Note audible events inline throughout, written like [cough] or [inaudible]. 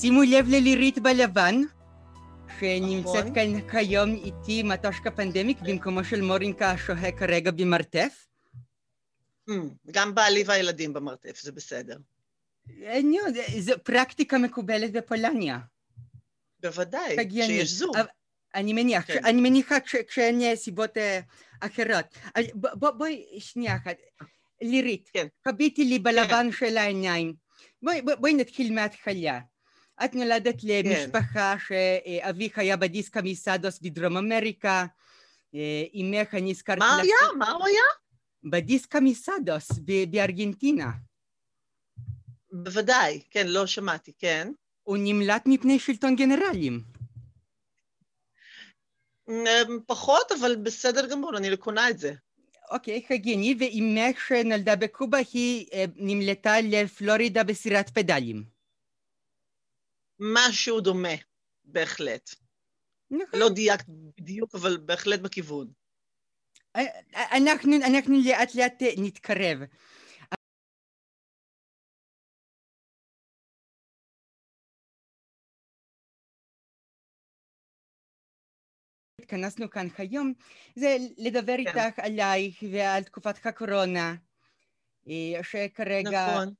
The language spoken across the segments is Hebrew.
שימו לב ללירית בלבן, שנמצאת. כאן כיום איתי מטושקה פנדמיק במקומו של מורינקה השוהה כרגע במרתף. גם בעלי והילדים במרתף, זה בסדר. נו, זה- זו פרקטיקה מקובלת בפולניה. בוודאי. שיש. אבל אני מניח, כן. אני מניחה כש- כשאין סיבות אחרות. בואי שנייה אחת. לירית, כן. חביתי לי בלבן של העיניים. בואי נתחיל מההתחלה. את נולדת. למשפחה שאביך היה בדיסקה מסדוס בדרום אמריקה, אמך אני הזכרתי מה היה? מה הוא היה? בדיסקה מסדוס ב- בארגנטינה. בוודאי, כן, לא שמעתי, כן. הוא נמלט מפני שלטון גנרלים. פחות, אבל בסדר גמור, אני קונה את זה. אוקיי, הגיוני, ואימך שנולדה בקובה היא נמלטה לפלורידה בסירת פדלים. משהו דומה, בהחלט. נכון. לא דייקת בדיוק, אבל בהחלט בכיוון. אנחנו, אנחנו לאט לאט נתקרב. התכנסנו כאן היום, זה לדבר כן. איתך עלייך ועל תקופת הקורונה, אה, שכרגע נכון.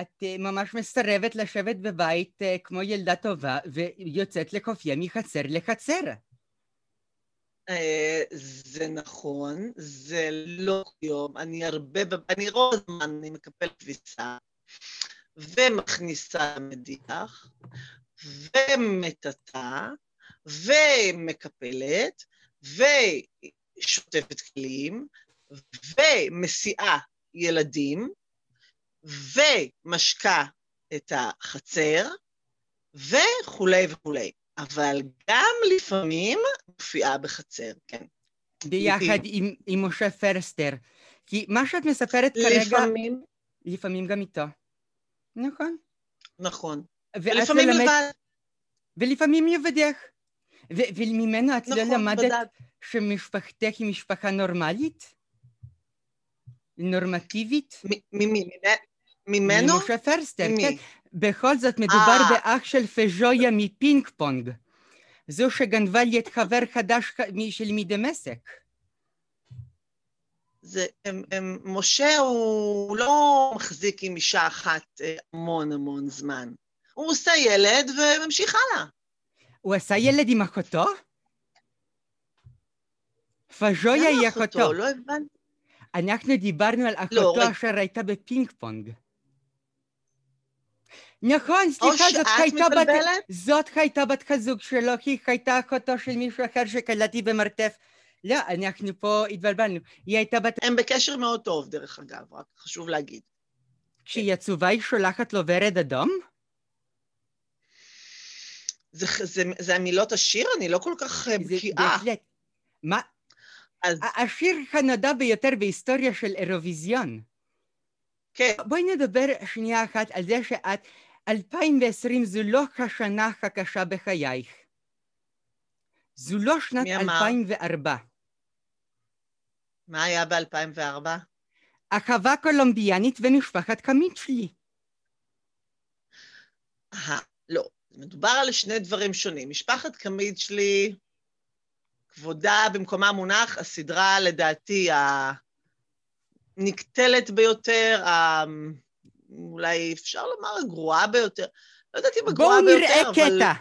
את אה, ממש מסרבת לשבת בבית אה, כמו ילדה טובה ויוצאת לחופיה מחצר לחצר. אה, זה נכון, זה לא יום, אני הרבה, אני רוב הזמן אני מקפלת כביסה, ומכניסה למדיח, ומטאטה, ומקפלת, ושוטפת כלים, ומסיעה ילדים, ומשקה את החצר, וכולי וכולי. אבל גם לפעמים מופיעה בחצר, כן. ביחד עם, עם משה פרסטר. כי מה שאת מספרת כרגע, לפעמים, לפעמים גם איתו. נכון. נכון. ולפעמים ללמד- לבד, ולפעמים לבדך. ו- וממנו את לא נכון, למדת בדד. שמשפחתך היא משפחה נורמלית? נורמטיבית? מ- מ- מ- ממנו? ממשה פרסטר, כן. ממי? בכל זאת מדובר אה. באח של פז'ויה מפינג פונג. זו שגנבה לי את חבר חדש של מדמשק. זה, הם, הם, משה הוא לא מחזיק עם אישה אחת אה, המון המון זמן. הוא עושה ילד וממשיך הלאה. הוא עשה ילד עם אחותו? פז'ויה היא אחותו? לא הבנתי. אנחנו דיברנו על אחותו רגע. אשר הייתה בפינג פונג. נכון, סליחה, זאת הייתה בת... זאת הייתה בת הזוג שלו, היא הייתה אחותו של מישהו אחר שקלטתי במרתף. לא, אנחנו פה התבלבלנו. היא הייתה בת... הם בקשר מאוד טוב, דרך אגב, רק חשוב להגיד. כשהיא עצובה היא שולחת לו ורד אדום? זה, זה, זה המילות השיר? אני לא כל כך אה, בקיאה. בהחלט. מה? אז השיר הנודע ביותר בהיסטוריה של אירוויזיון. כן, בואי נדבר שנייה אחת על זה שאת, 2020 זו לא השנה הקשה בחייך. זו לא שנת מי אמר? 2004. מה היה ב-2004? אחווה קולומביאנית ומשפחת קמיצ'לי. אהה, לא. מדובר על שני דברים שונים. משפחת קמיד שלי, כבודה במקומה מונח, הסדרה לדעתי הנקטלת ביותר, ה... אולי אפשר לומר הגרועה ביותר. לא יודעת אם בואו הגרועה ביותר, נראה אבל... קטע.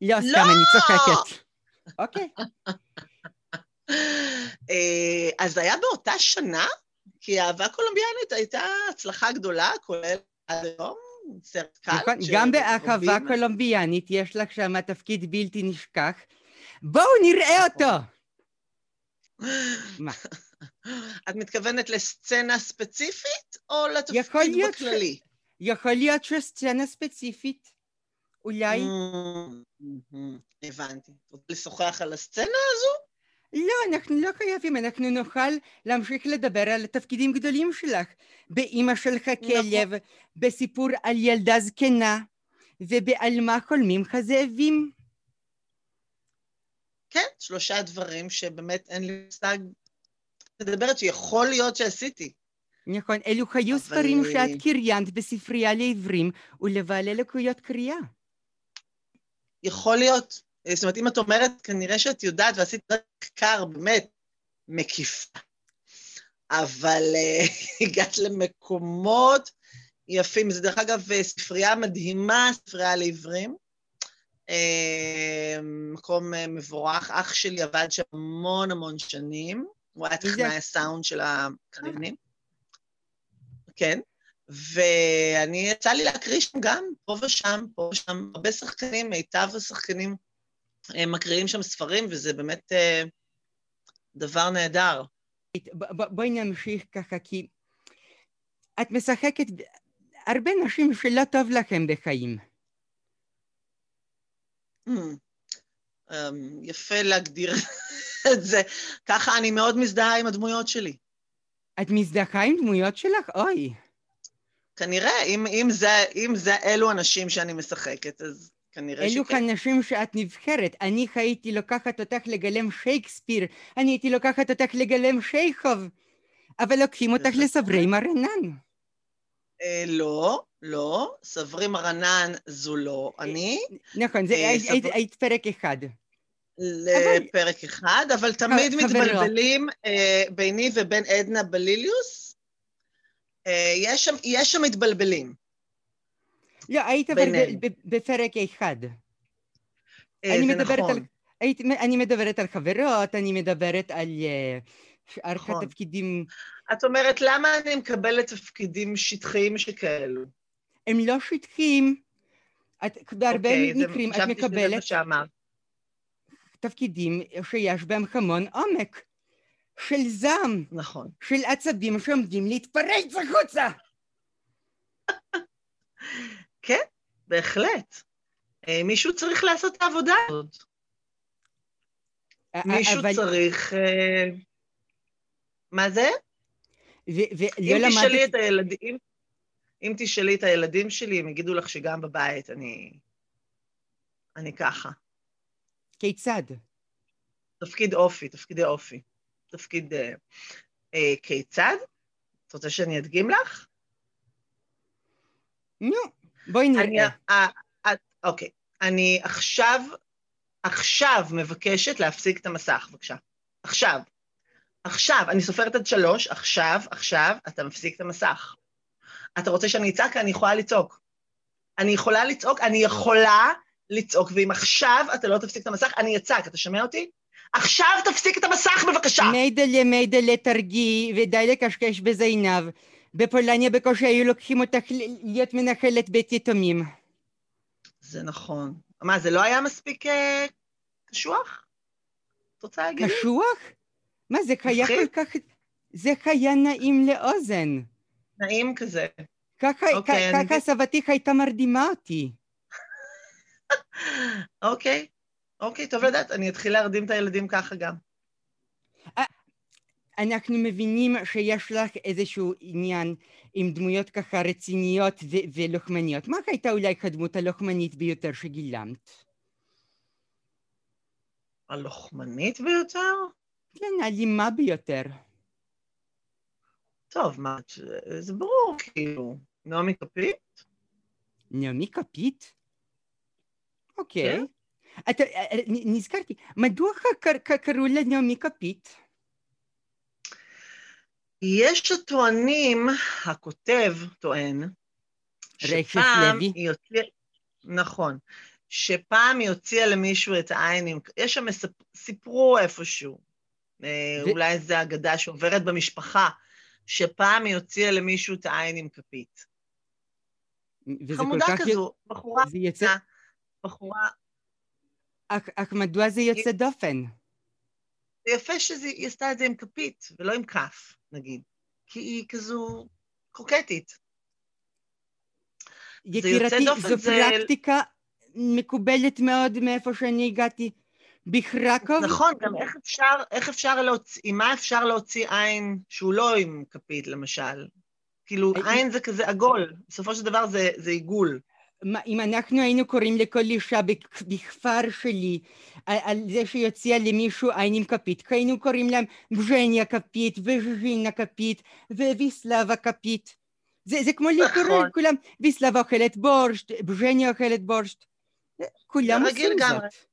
לא, סתם, אני צוחקת. אוקיי. אה, אז זה היה באותה שנה? כי אהבה קולומביאנית הייתה הצלחה גדולה, כולל עד היום, סרט קל. נכון, גם באחווה קולומביאנית יש לך שם תפקיד בלתי נשכח. בואו נראה אותו! [laughs] מה? את מתכוונת לסצנה ספציפית, או לתפקיד ש- בכללי? יכול להיות שסצנה ספציפית. אולי... Mm, הבנתי. רוצה לשוחח על הסצנה הזו? לא, אנחנו לא חייבים, אנחנו נוכל להמשיך לדבר על התפקידים גדולים שלך. באימא שלך כלב, בסיפור על ילדה זקנה, ובעל מה חולמים הזאבים. כן, שלושה דברים שבאמת אין לי מושג. מדברת שיכול להיות שעשיתי. נכון, אלו היו ספרים שאת קריינת בספרייה לעיוורים ולבעלי לקויות קריאה. יכול להיות, זאת אומרת, אם את אומרת, כנראה שאת יודעת ועשית מחקר באמת מקיפה, אבל uh, [laughs] הגעת למקומות יפים. זה דרך אגב ספרייה מדהימה, ספרייה לעיוורים. Uh, מקום מבורך. אח שלי עבד שם המון המון שנים, הוא היה טכנאי הסאונד של הקרינים. כן. ואני, יצא לי להקריא שם גם, פה ושם, פה ושם, הרבה שחקנים, מיטב השחקנים מקריאים שם ספרים, וזה באמת uh, דבר נהדר. בואי נמשיך ככה, כי את משחקת הרבה נשים שלא טוב לכם בחיים. Hmm. Um, יפה להגדיר את זה. ככה אני מאוד מזדהה עם הדמויות שלי. את מזדהה עם דמויות שלך? אוי. כנראה, אם, אם, זה, אם זה אלו אנשים שאני משחקת, אז כנראה אלו שכן. אלו אנשים שאת נבחרת. אני הייתי לוקחת אותך לגלם שייקספיר, אני הייתי לוקחת אותך לגלם שייכוב, אבל לוקחים אותך לסברי מרנן. אה, לא, לא, סברי מרנן זו לא אני. נכון, זה אה, היית פרק אחד. לפרק אחד, אבל תמיד מתבלבלים אה, ביני ובין עדנה בליליוס. יש שם מתבלבלים. לא, היית בפרק אחד. אה, זה נכון. אני מדברת על חברות, אני מדברת על אה, שאר נכון. התפקידים. את אומרת, למה אני מקבלת תפקידים שטחיים שכאלו? הם לא שטחיים. את, בהרבה okay, אוקיי, מקרים את מקבלת תפקידים שיש בהם המון עומק, של זעם, נכון. של עצבים שעומדים להתפרץ החוצה. [laughs] כן, בהחלט. אה, מישהו צריך לעשות את העבודה הזאת. מישהו אבל... צריך... אה, מה זה? ו- ו- אם לא תשאלי למדת... את הילדים, אם תשאלי את הילדים שלי, הם יגידו לך שגם בבית אני... אני ככה. כיצד? תפקיד אופי, תפקידי אופי. תפקיד אה, אה, כיצד? את רוצה שאני אדגים לך? נו, בואי נראה. אני, אה, אה, אוקיי. אני עכשיו, עכשיו מבקשת להפסיק את המסך, בבקשה. עכשיו. עכשיו, אני סופרת עד שלוש, עכשיו, עכשיו, אתה מפסיק את המסך. אתה רוצה שאני אצעק? אני יכולה לצעוק. אני יכולה לצעוק, אני יכולה לצעוק, ואם עכשיו אתה לא תפסיק את המסך, אני אצעק. אתה שומע אותי? עכשיו תפסיק את המסך, בבקשה. מיידלה, מיידלה, תרגי, ודי לקשקש בזינב. בפולניה בקושי היו לוקחים אותך להיות מנחלת בית יתומים. זה נכון. מה, זה לא היה מספיק אה, קשוח? את רוצה להגיד? קשוח? מה, זה היה כל כך... זה היה נעים לאוזן. נעים כזה. ככה, אוקיי, ככה אני... סבתי הייתה מרדימה אותי. אוקיי, אוקיי, טוב לדעת, אני אתחיל להרדים את הילדים ככה גם. אנחנו מבינים שיש לך איזשהו עניין עם דמויות ככה רציניות ו- ולוחמניות. מה הייתה אולי הדמות הלוחמנית ביותר שגילמת? הלוחמנית ביותר? כן, האלימה ביותר. טוב, מה, זה ברור, כאילו. נעמי כפית? נעמי כפית? אוקיי. אתה, נזכרתי, מדוע קראו לה נעמי כפית? יש הטוענים, הכותב טוען, שפעם היא הוציאה, נכון, שפעם היא הוציאה למישהו את העין, יש שם, סיפרו איפשהו, ו... אולי זו אגדה שעוברת במשפחה, שפעם היא הוציאה למישהו את העין עם כפית. חמודה כזו, י... בחורה, יצא... בחורה... אך מדוע זה יוצא דופן? זה יפה שהיא עשתה את זה עם כפית, ולא עם כף, נגיד, כי היא כזו קוקטית. יקירתי, זו זה... פרקטיקה מקובלת מאוד מאיפה שאני הגעתי. בחרקוב? נכון, גם איך אפשר, איך אפשר להוציא, עם מה אפשר להוציא עין שהוא לא עם כפית, למשל? כאילו, עין זה כזה עגול, בסופו של דבר זה, זה עיגול. אם אנחנו היינו קוראים לכל אישה בכפר שלי על זה שיוציאה למישהו עין עם כפית, היינו קוראים להם בז'ניה כפית וז'ינה כפית וויסלבה כפית. זה, זה כמו לקרוא נכון. לכולם, ויסלבה אוכלת בורשט, בז'ניה אוכלת בורשט. כולם עושים לגמרי. זאת.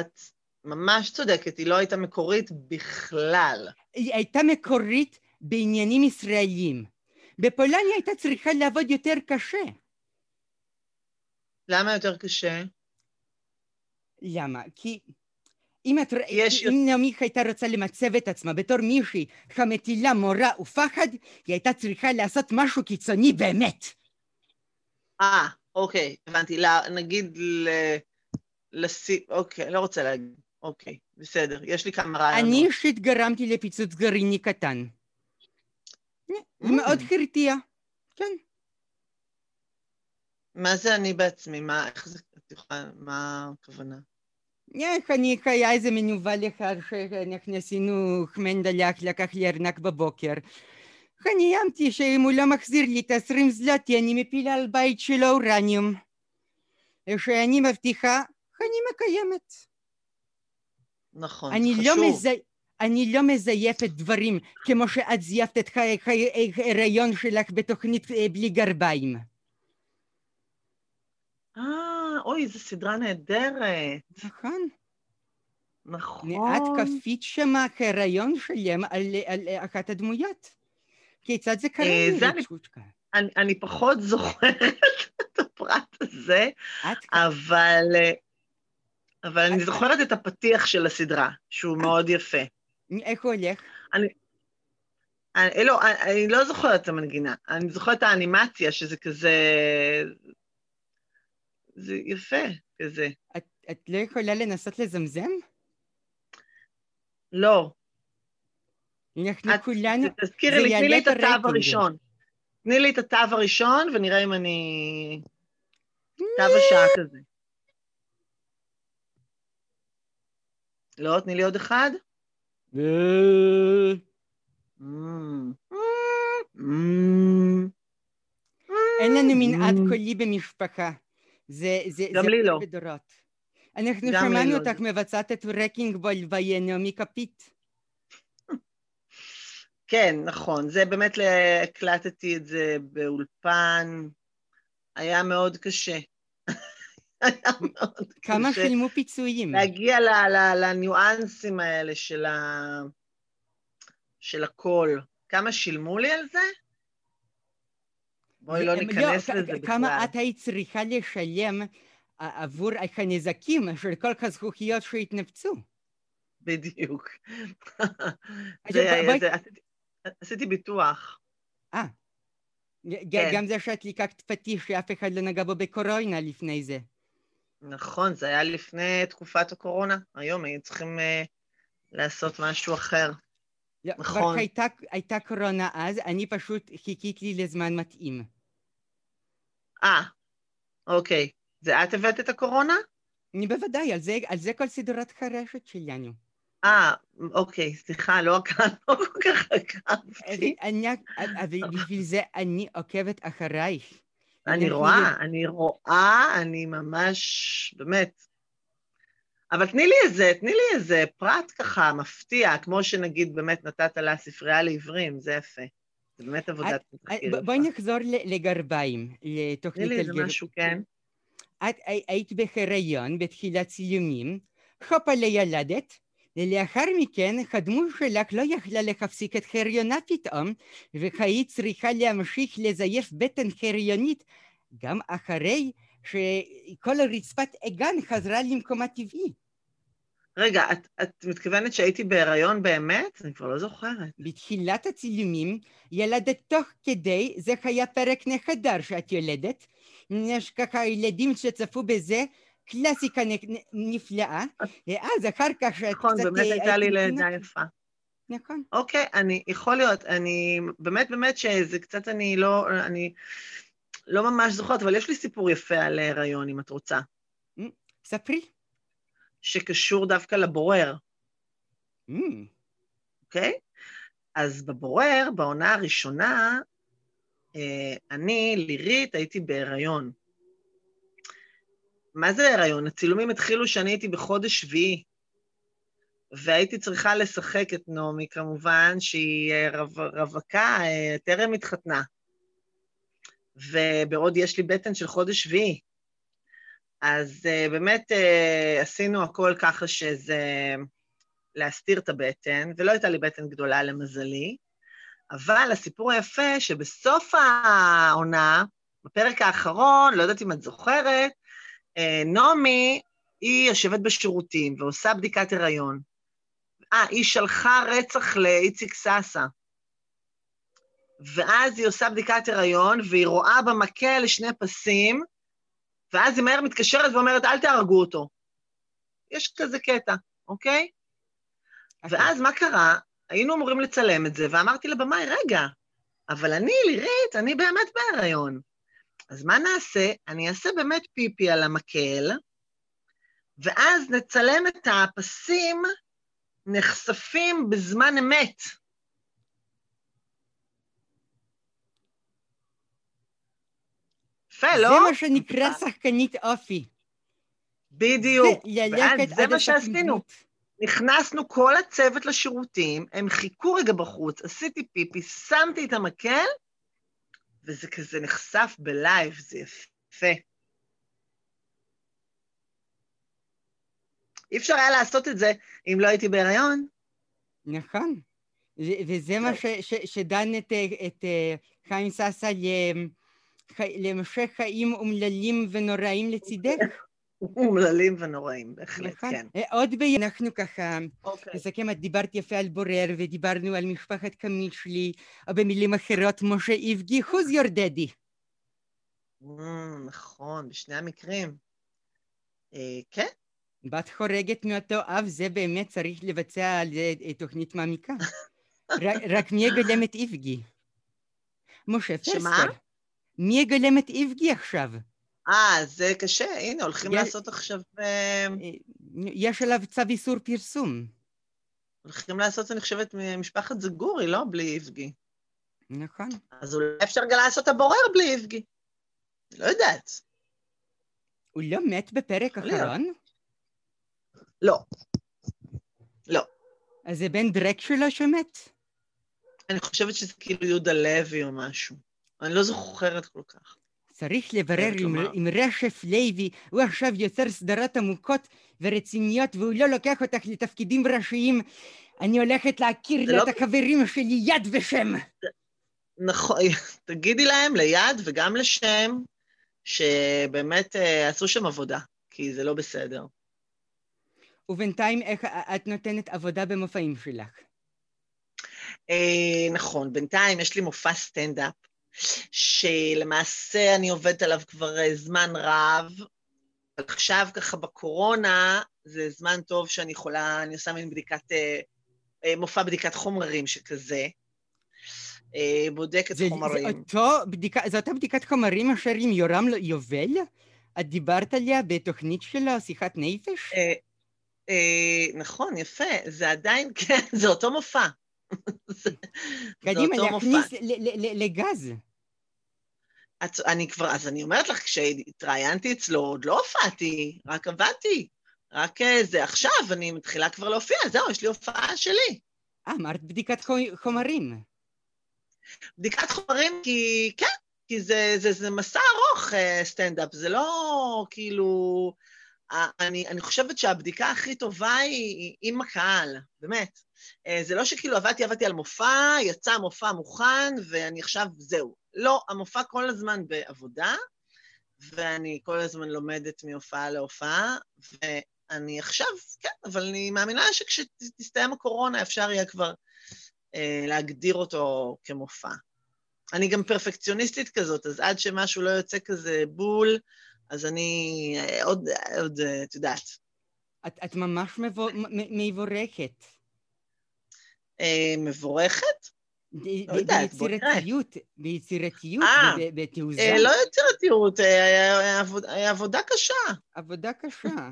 את ממש צודקת, היא לא הייתה מקורית בכלל. היא הייתה מקורית בעניינים ישראליים. בפולניה הייתה צריכה לעבוד יותר קשה. למה יותר קשה? למה? כי אם, את, יש אם נעמי הייתה רוצה למצב את עצמה בתור מישהי המטילה מורא ופחד, היא הייתה צריכה לעשות משהו קיצוני באמת. אה, אוקיי, הבנתי. לה, נגיד ל... לסי... אוקיי, לא רוצה להגיד. אוקיי, בסדר. יש לי כמה רעיונות. אני אישית גרמתי לפיצוץ גרעיני קטן. זה מאוד הרתיע, כן. מה זה אני בעצמי? מה, איך זה, את יכולה, מה הכוונה? איך אני, היה איזה מנוול אחד שאנחנו עשינו מנדלח לקח לי ארנק בבוקר. אני איימתי שאם הוא לא מחזיר לי את עשרים זלוטי אני מפילה על בית שלו אורניום. שאני מבטיחה, אני מקיימת. נכון, אני לא, חשוב. אני לא מזייפת דברים כמו שאת זייפת את ההיריון שלך בתוכנית אה, בלי גרביים. אה, אוי, זו סדרה נהדרת. נכון. נכון. את כפית שמה הריון שלם על, על אחת הדמויות. כיצד זה קרה? אה, זה אני-? אני, אני פחות זוכרת [laughs] את הפרט הזה, אבל, אה, אבל אני זוכרת את הפתיח של הסדרה, שהוא מאוד יפה. איך הוא הולך? אני, לא, אני, אני לא זוכרת את המנגינה, אני זוכרת את האנימציה, שזה כזה... זה יפה, כזה. את, את לא יכולה לנסות לזמזם? לא. אנחנו את, כולנו... תזכירי לי, תני לי את התו. הראשון. תני לי את התו הראשון, ונראה אם אני... תו השעה כזה. לא, תני לי עוד אחד. אין לנו מנעד. קולי במשפחה. זה, זה, גם זה לי לא. בדורות. אנחנו שמענו לא. אותך מבצעת את רקינג בול בינומי כפית. כן, נכון. זה באמת, הקלטתי את זה באולפן. היה מאוד קשה. [laughs] היה מאוד כמה קשה. שילמו פיצויים? להגיע לניואנסים האלה של, ה... של הקול. כמה שילמו לי על זה? בואי לא הם- ניכנס כ- לזה כ- בכלל. כמה את היית צריכה לשלם ע- עבור הנזקים של כל הזכוכיות שהתנפצו? בדיוק. עשיתי- ביטוח. ג- כן. גם זה שאת ליקקת פטיש שאף אחד לא נגע בו בקורונה לפני זה. נכון, זה היה לפני תקופת הקורונה. היום היו צריכים אה, לעשות משהו אחר. לא, נכון. כבר הייתה, הייתה קורונה אז, אני פשוט חיכיתי לזמן מתאים. אה, אוקיי. זה את הבאת את הקורונה? אני בוודאי, על זה, על זה כל סדרת חרשת שלנו. אה, אוקיי, סליחה, לא [laughs] לא כל כך עקבתי. אני, אבל בשביל זה אני עוקבת אחרייך. אני רואה, אני רואה, אני ממש, באמת. אבל תני לי איזה, תני לי איזה פרט ככה מפתיע, כמו שנגיד באמת נתת לה ספרייה לעיוורים, זה יפה. זה באמת עבודת בואי. נחזור לגרביים, תני לתוכנית לי איזה על גר- משהו, כן. את הי- היית בהיריון בתחילת צילומים, הופה לילדת, ולאחר מכן הדמות שלך לא יכלה להפסיק את הריונה פתאום, והיית צריכה להמשיך לזייף בטן הריונית גם אחרי שכל רצפת אגן חזרה למקומה טבעי. רגע, את, את מתכוונת שהייתי בהיריון באמת? אני כבר לא זוכרת. בתחילת הצילומים ילדת תוך כדי, זה היה פרק נחדר שאת יולדת. יש ככה ילדים שצפו בזה, קלאסיקה נפלאה. ואז אחר כך שאת נכון, קצת... באמת אה, הייתה לי לידה. יפה. נכון. אוקיי, אני, יכול להיות, אני, באמת באמת שזה קצת אני לא, אני לא ממש זוכרת, אבל יש לי סיפור יפה על הריון, אם את רוצה, ספרי. שקשור דווקא לבורר, אוקיי? אז בבורר, בעונה הראשונה, אה, אני, לירית, הייתי בהיריון. מה זה הריון? הצילומים התחילו כשאני הייתי בחודש שביעי, והייתי צריכה לשחק את נעמי, כמובן, שהיא רו, רווקה, אה, טרם התחתנה. ובעוד יש לי בטן של חודש שביעי. אז uh, באמת uh, עשינו הכל ככה שזה להסתיר את הבטן, ולא הייתה לי בטן גדולה למזלי, אבל הסיפור היפה שבסוף העונה, בפרק האחרון, לא יודעת אם את זוכרת, uh, נעמי, היא יושבת בשירותים ועושה בדיקת הריון. אה, היא שלחה רצח לאיציק סאסה. ואז היא עושה בדיקת הריון, והיא רואה במקל שני פסים, ואז היא מהר מתקשרת ואומרת, אל תהרגו אותו. יש כזה קטע, אוקיי? Okay. ואז מה קרה? היינו אמורים לצלם את זה, ואמרתי לבמאי, רגע, אבל אני, לירית, אני באמת בהריון. אז מה נעשה? אני אעשה באמת פיפי על המקל, ואז נצלם את הפסים נחשפים בזמן אמת. יפה, לא? זה מה שנקרא שחקנית אופי. בדיוק, ואז זה מה שעשינו. נכנסנו כל הצוות לשירותים, הם חיכו רגע בחוץ, עשיתי פיפי, שמתי את המקל, וזה כזה נחשף בלייב, זה יפה. אי אפשר היה לעשות את זה אם לא הייתי בהיריון. נכון. וזה מה שדן את, את אה, חיים ססה להמשך חיים אומללים ונוראים לצידך. [laughs] אומללים ונוראים, בהחלט, נכון. כן. אה, עוד ב... אנחנו ככה, אוקיי. נסכם, את דיברת יפה על בורר, ודיברנו על משפחת קמישלי, או במילים אחרות, משה איבגי, who's your daddy? נכון, בשני המקרים. אה, כן, בת חורגת מאותו אב, זה באמת צריך לבצע על זה תוכנית מעמיקה. [laughs] רק מי יגלם את איבגי? משה פרסטר. מי יגלם את איבגי עכשיו? אה, זה קשה, הנה, הולכים לעשות עכשיו... אה, יש עליו צו איסור פרסום. הולכים לעשות, אני חושבת, משפחת זגורי, לא? בלי איבגי. נכון. אז אולי אפשר גם לעשות הבורר בלי איבגי. לא יודעת. הוא לא מת בפרק אחרון? לא. לא. אז זה בן דרק שלו שמת? אני חושבת שזה כאילו יהודה לוי או משהו. אני לא זוכרת כל כך. צריך לברר עם, עם רשף לוי, הוא עכשיו יוצר סדרות עמוקות ורציניות והוא לא לוקח אותך לתפקידים ראשיים. אני הולכת להכיר לו לא... את החברים שלי יד ושם. נכון, תגידי להם ליד וגם לשם, שבאמת uh, עשו שם עבודה, כי זה לא בסדר. ובינתיים איך את נותנת עבודה במופעים שלך? אה, נכון, בינתיים יש לי מופע סטנדאפ, שלמעשה אני עובדת עליו כבר אה, זמן רב, עכשיו ככה בקורונה זה זמן טוב שאני יכולה, אני עושה מין בדיקת, אה, מופע בדיקת חומרים שכזה. בודקת זה, חומרים. זה אותו בדיקה, זו אותה בדיקת חומרים אשר עם יורם יובל? את דיברת עליה בתוכנית שלו, שיחת נפש? אה, נכון, יפה, זה עדיין, [laughs] כן, זה אותו מופע. קדימה, להכניס לגז. את, אני כבר, אז אני אומרת לך, כשהתראיינתי אצלו, עוד לא הופעתי, רק עבדתי. רק אה, זה עכשיו, אני מתחילה כבר להופיע, זהו, יש לי הופעה שלי. אה, אמרת בדיקת חומרים. בדיקת חומרים, כי כן, כי זה, זה, זה מסע ארוך, אה, סטנדאפ, זה לא כאילו... אני, אני חושבת שהבדיקה הכי טובה היא עם הקהל, באמת. אה, זה לא שכאילו עבדתי, עבדתי על מופע, יצא מופע מוכן, ואני עכשיו, זהו. לא, המופע כל הזמן בעבודה, ואני כל הזמן לומדת מהופעה להופעה, ואני עכשיו, כן, אבל אני מאמינה שכשתסתיים הקורונה אפשר יהיה כבר אה, להגדיר אותו כמופע. אני גם פרפקציוניסטית כזאת, אז עד שמשהו לא יוצא כזה בול, אז אני אה, עוד, עוד, אה, את יודעת. את, את ממש מבורכת. אה, מבורכת? לא יודעת, בוא נראה. ביצירתיות, בתעוזה. לא יצירתיות, עבודה קשה. עבודה קשה.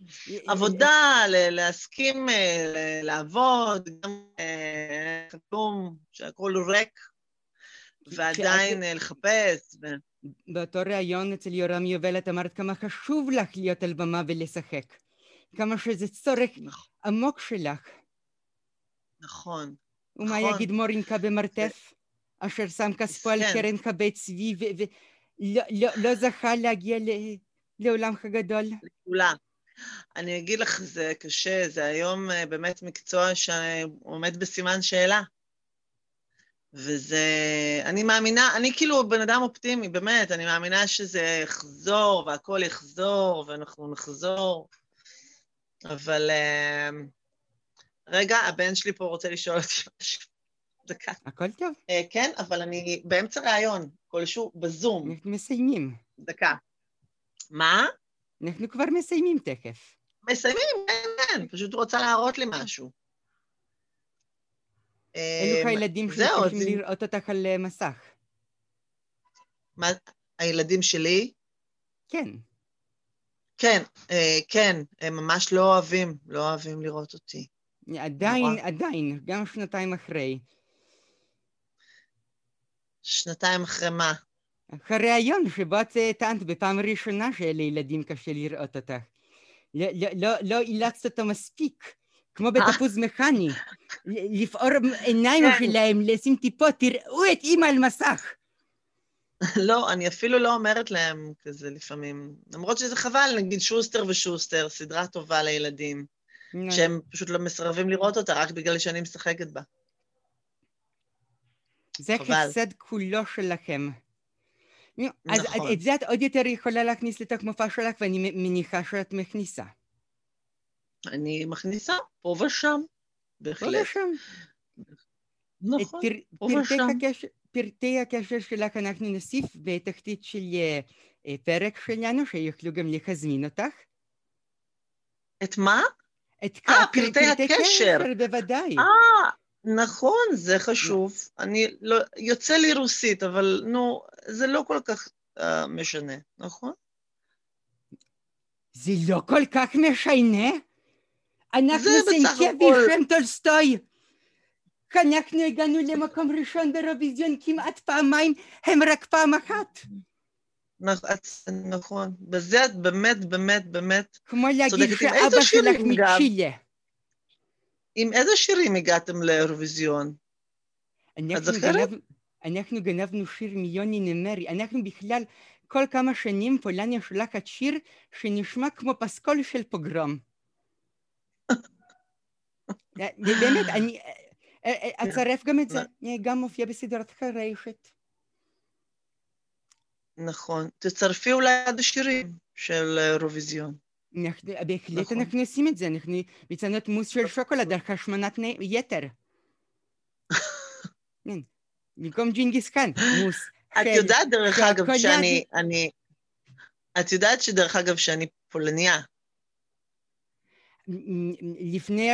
[laughs] עבודה, להסכים לעבוד, גם כלום, שהכל ריק, ועדיין לחפש. באותו ראיון אצל יורם יובל את אמרת כמה חשוב לך להיות על במה ולשחק. כמה שזה צורך נכון. עמוק שלך. נכון. ומה נכון. יגיד מורינקה במרתף, אשר שם כספו על כן. קרן כבי צבי ולא לא, לא זכה להגיע לעולמך הגדול? לכולם. אני אגיד לך, זה קשה, זה היום אה, באמת מקצוע שעומד בסימן שאלה. וזה, אני מאמינה, אני כאילו בן אדם אופטימי, באמת, אני מאמינה שזה יחזור, והכל יחזור, ואנחנו נחזור. אבל uh, רגע, הבן שלי פה רוצה לשאול אותי משהו. [laughs] דקה. הכל טוב. Uh, כן, אבל אני באמצע ראיון, כלשהו, בזום. אנחנו מסיימים. דקה. מה? אנחנו כבר מסיימים תכף. מסיימים, כן, כן, פשוט רוצה להראות לי משהו. אלו הילדים זהו, שצריכים לראות אותך על אה, מסך. מה, הילדים שלי? כן. כן, אה, כן, הם ממש לא אוהבים, לא אוהבים לראות אותי. עדיין, נורא. עדיין, גם שנתיים אחרי. שנתיים אחרי מה? הריאיון שבו את אה, טענת בפעם הראשונה שלילדים קשה לראות אותך. לא, לא, לא, לא אילצת אותו מספיק, כמו בתפוז מכני. ל- לפעור עיניים כן. שלהם, לשים טיפות, תראו את אימא על מסך. לא, אני אפילו לא אומרת להם כזה לפעמים. למרות שזה חבל, נגיד שוסטר ושוסטר, סדרה טובה לילדים, שהם פשוט לא מסרבים לראות אותה רק בגלל שאני משחקת בה. זה. חסד כולו שלכם. אז נכון. את- את זה את עוד יותר יכולה להכניס לתוך מופע שלך, ואני מניחה שאת מכניסה. אני מכניסה פה ושם, פה בהחלט. ושם. את נכון. פה פרטי ושם. הקשר- פרטי הקשר שלך אנחנו נוסיף בתחתית של אה, אה, פרק שלנו, שיוכלו גם להזמין אותך. את מה? את אה, כ- פרטי הקשר. בוודאי. אה, נכון, זה חשוב. אני לא, יוצא לי רוסית, אבל נו, זה לא כל כך uh, משנה, נכון? זה לא כל כך משנה. אנחנו שם טולסטוי. אנחנו הגענו למקום ראשון באירוויזיון כמעט פעמיים, הם רק פעם אחת. נכ- את- נכון. בזה את באמת, באמת, באמת... כמו להגיד שאבא שלך? מצ'ילה. עם איזה שירים הגעתם לאירוויזיון? אנחנו זוכרת? אנחנו גנבנו שיר מיוני נמרי. אנחנו בכלל כל כמה שנים פולניה שולחת שיר שנשמע כמו פסקול של פוגרום. באמת, [laughs] אני אה, אה, אצרף גם את זה, אה, גם מופיע בסדרת חרשת. נכון. תצרפי אולי עד השירים של אירוויזיון. בהחלט נכון. אנחנו עושים את זה, אנחנו מציינות מוס של שוקולד על השמנת יתר. [laughs] כן, במקום ג'ינגיס קאן, מוס. את של- יודעת, דרך אגב. שאני... אני... את יודעת שדרך אגב שאני פולניה. לפני,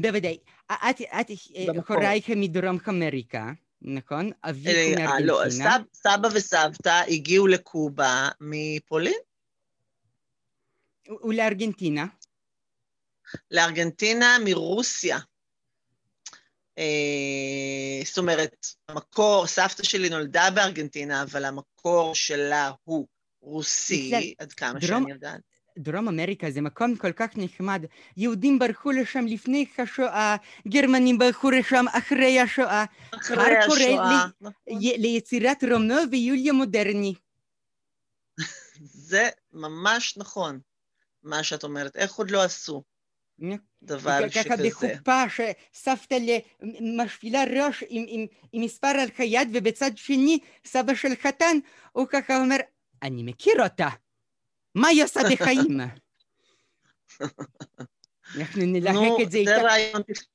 בוודאי, את, את במקור. הורייך מדרום אמריקה, נכון? אביך אה, הוא לא, מארגנטינה. סב, סבא וסבתא הגיעו לקובה מפולין ולארגנטינה. לארגנטינה מרוסיה. אה, זאת אומרת, המקור, סבתא שלי נולדה בארגנטינה, אבל המקור שלה הוא רוסי, עד כמה דרום- שאני יודעת. דרום אמריקה זה מקום כל כך נחמד. יהודים ברחו לשם לפני השואה, גרמנים ברחו לשם אחרי השואה, אחרי השואה. לי- נכון. י- ליצירת רומאו ויוליה מודרני. זה ממש נכון, מה שאת אומרת. איך עוד לא עשו דבר ככה שכזה? בחופה שסבתא משפילה ראש עם, עם, עם מספר על היד ובצד שני סבא של חתן הוא ככה אומר אני מכיר אותה מה היא עושה בחיים? אנחנו נלהק נו, את זה זה איתה רעיון, תכ-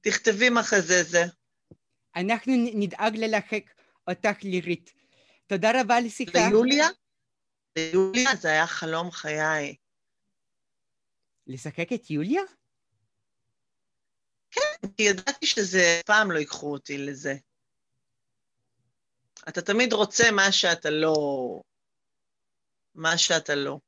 תכתבי מחזה זה. אנחנו נדאג ללהק אותך לירית תודה רבה על השיחה ליוליה? ליוליה זה היה חלום חיי. לשחק את יוליה? כי ידעתי שזה, פעם לא ייקחו אותי לזה. אתה תמיד רוצה מה שאתה לא... מה שאתה לא.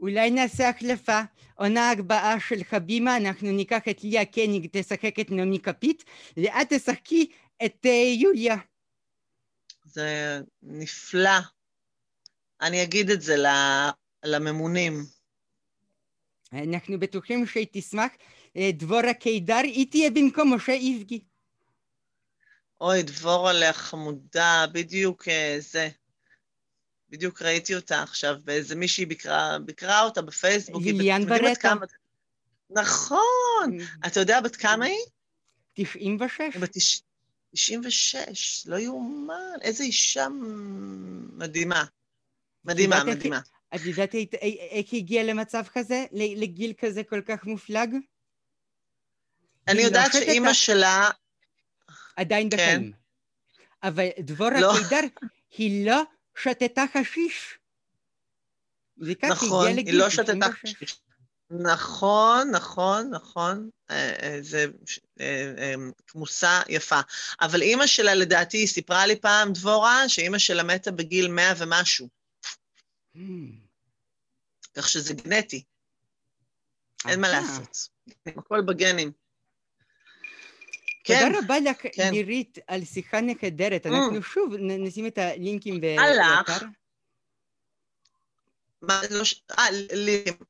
אולי נעשה החלפה, עונה הבאה של חבימה, אנחנו ניקח את ליה קניג, תשחק את נעמי כפית, ואת תשחקי את אה, יוליה. זה נפלא. אני אגיד את זה לממונים. אנחנו בטוחים שהיא תשמח. אה, דבורה קידר, היא תהיה במקום משה איבגי. אוי, דבורה חמודה, בדיוק אה, זה. בדיוק ראיתי אותה עכשיו, באיזה מישהי ביקרה, ביקרה אותה בפייסבוק. ליליאן ברטה. כמה- נכון. אתה יודע בת כמה היא? 96? היא בת תש- 96, לא יאומן, איזה אישה מדהימה. מדהימה, מדהימה. את יודעת איך היא הגיעה למצב כזה? לגיל כזה כל כך מופלג? אני יודעת. שאימא שלה, עדיין כן. בחיים. אבל דבורה לא. קידר, [laughs] היא לא שתתה חשיש. נכון, היא לא שתתה 96. חשיש. נכון, נכון, נכון. אה, אה, זה אה, אה, כמוסה יפה. אבל אימא שלה, לדעתי, היא סיפרה לי פעם, דבורה, שאימא שלה מתה בגיל מאה ומשהו, Hmm. כך שזה גנטי, אין מה. לעשות. הכל בגנים. כן, תודה רבה לך, כן. עירית, על שיחה נהדרת. אנחנו שוב נ- נשים את הלינקים הלך. באתר. מה, לא. אה, לינק.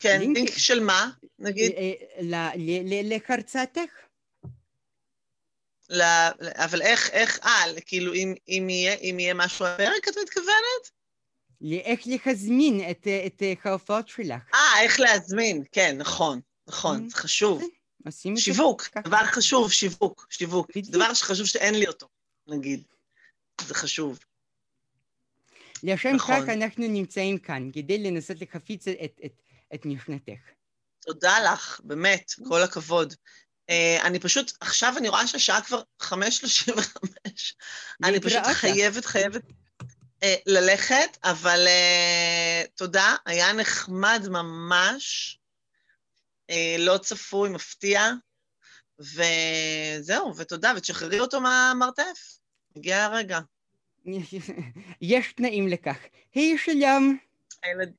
כן, לינק- לינק של מה, נגיד? אה, ל- להרצאתך. אבל איך, איך, אה, כאילו, אם, אם, יהיה, אם יהיה משהו על הפרק, את מתכוונת? איך להזמין את, את ההופעות שלך. אה, איך להזמין, כן, נכון, נכון, Mm. זה חשוב. עושים את זה שיווק. דבר חשוב, שיווק, שיווק. בדיוק. דבר שחשוב שאין לי אותו, נגיד. זה חשוב. לשם נכון. כך אנחנו נמצאים כאן, כדי לנסות לחפיץ את, את, את משנתך. תודה לך, באמת, כל הכבוד. Uh, אני פשוט, עכשיו אני רואה שהשעה כבר 5.35. אני פשוט. חייבת, חייבת uh, ללכת, אבל uh, תודה, היה נחמד ממש, לא צפוי, מפתיע, וזהו, ותודה, ותשחררי אותו מהמרתף. הגיע הרגע. [laughs] יש תנאים לכך. היי שלום. הילד...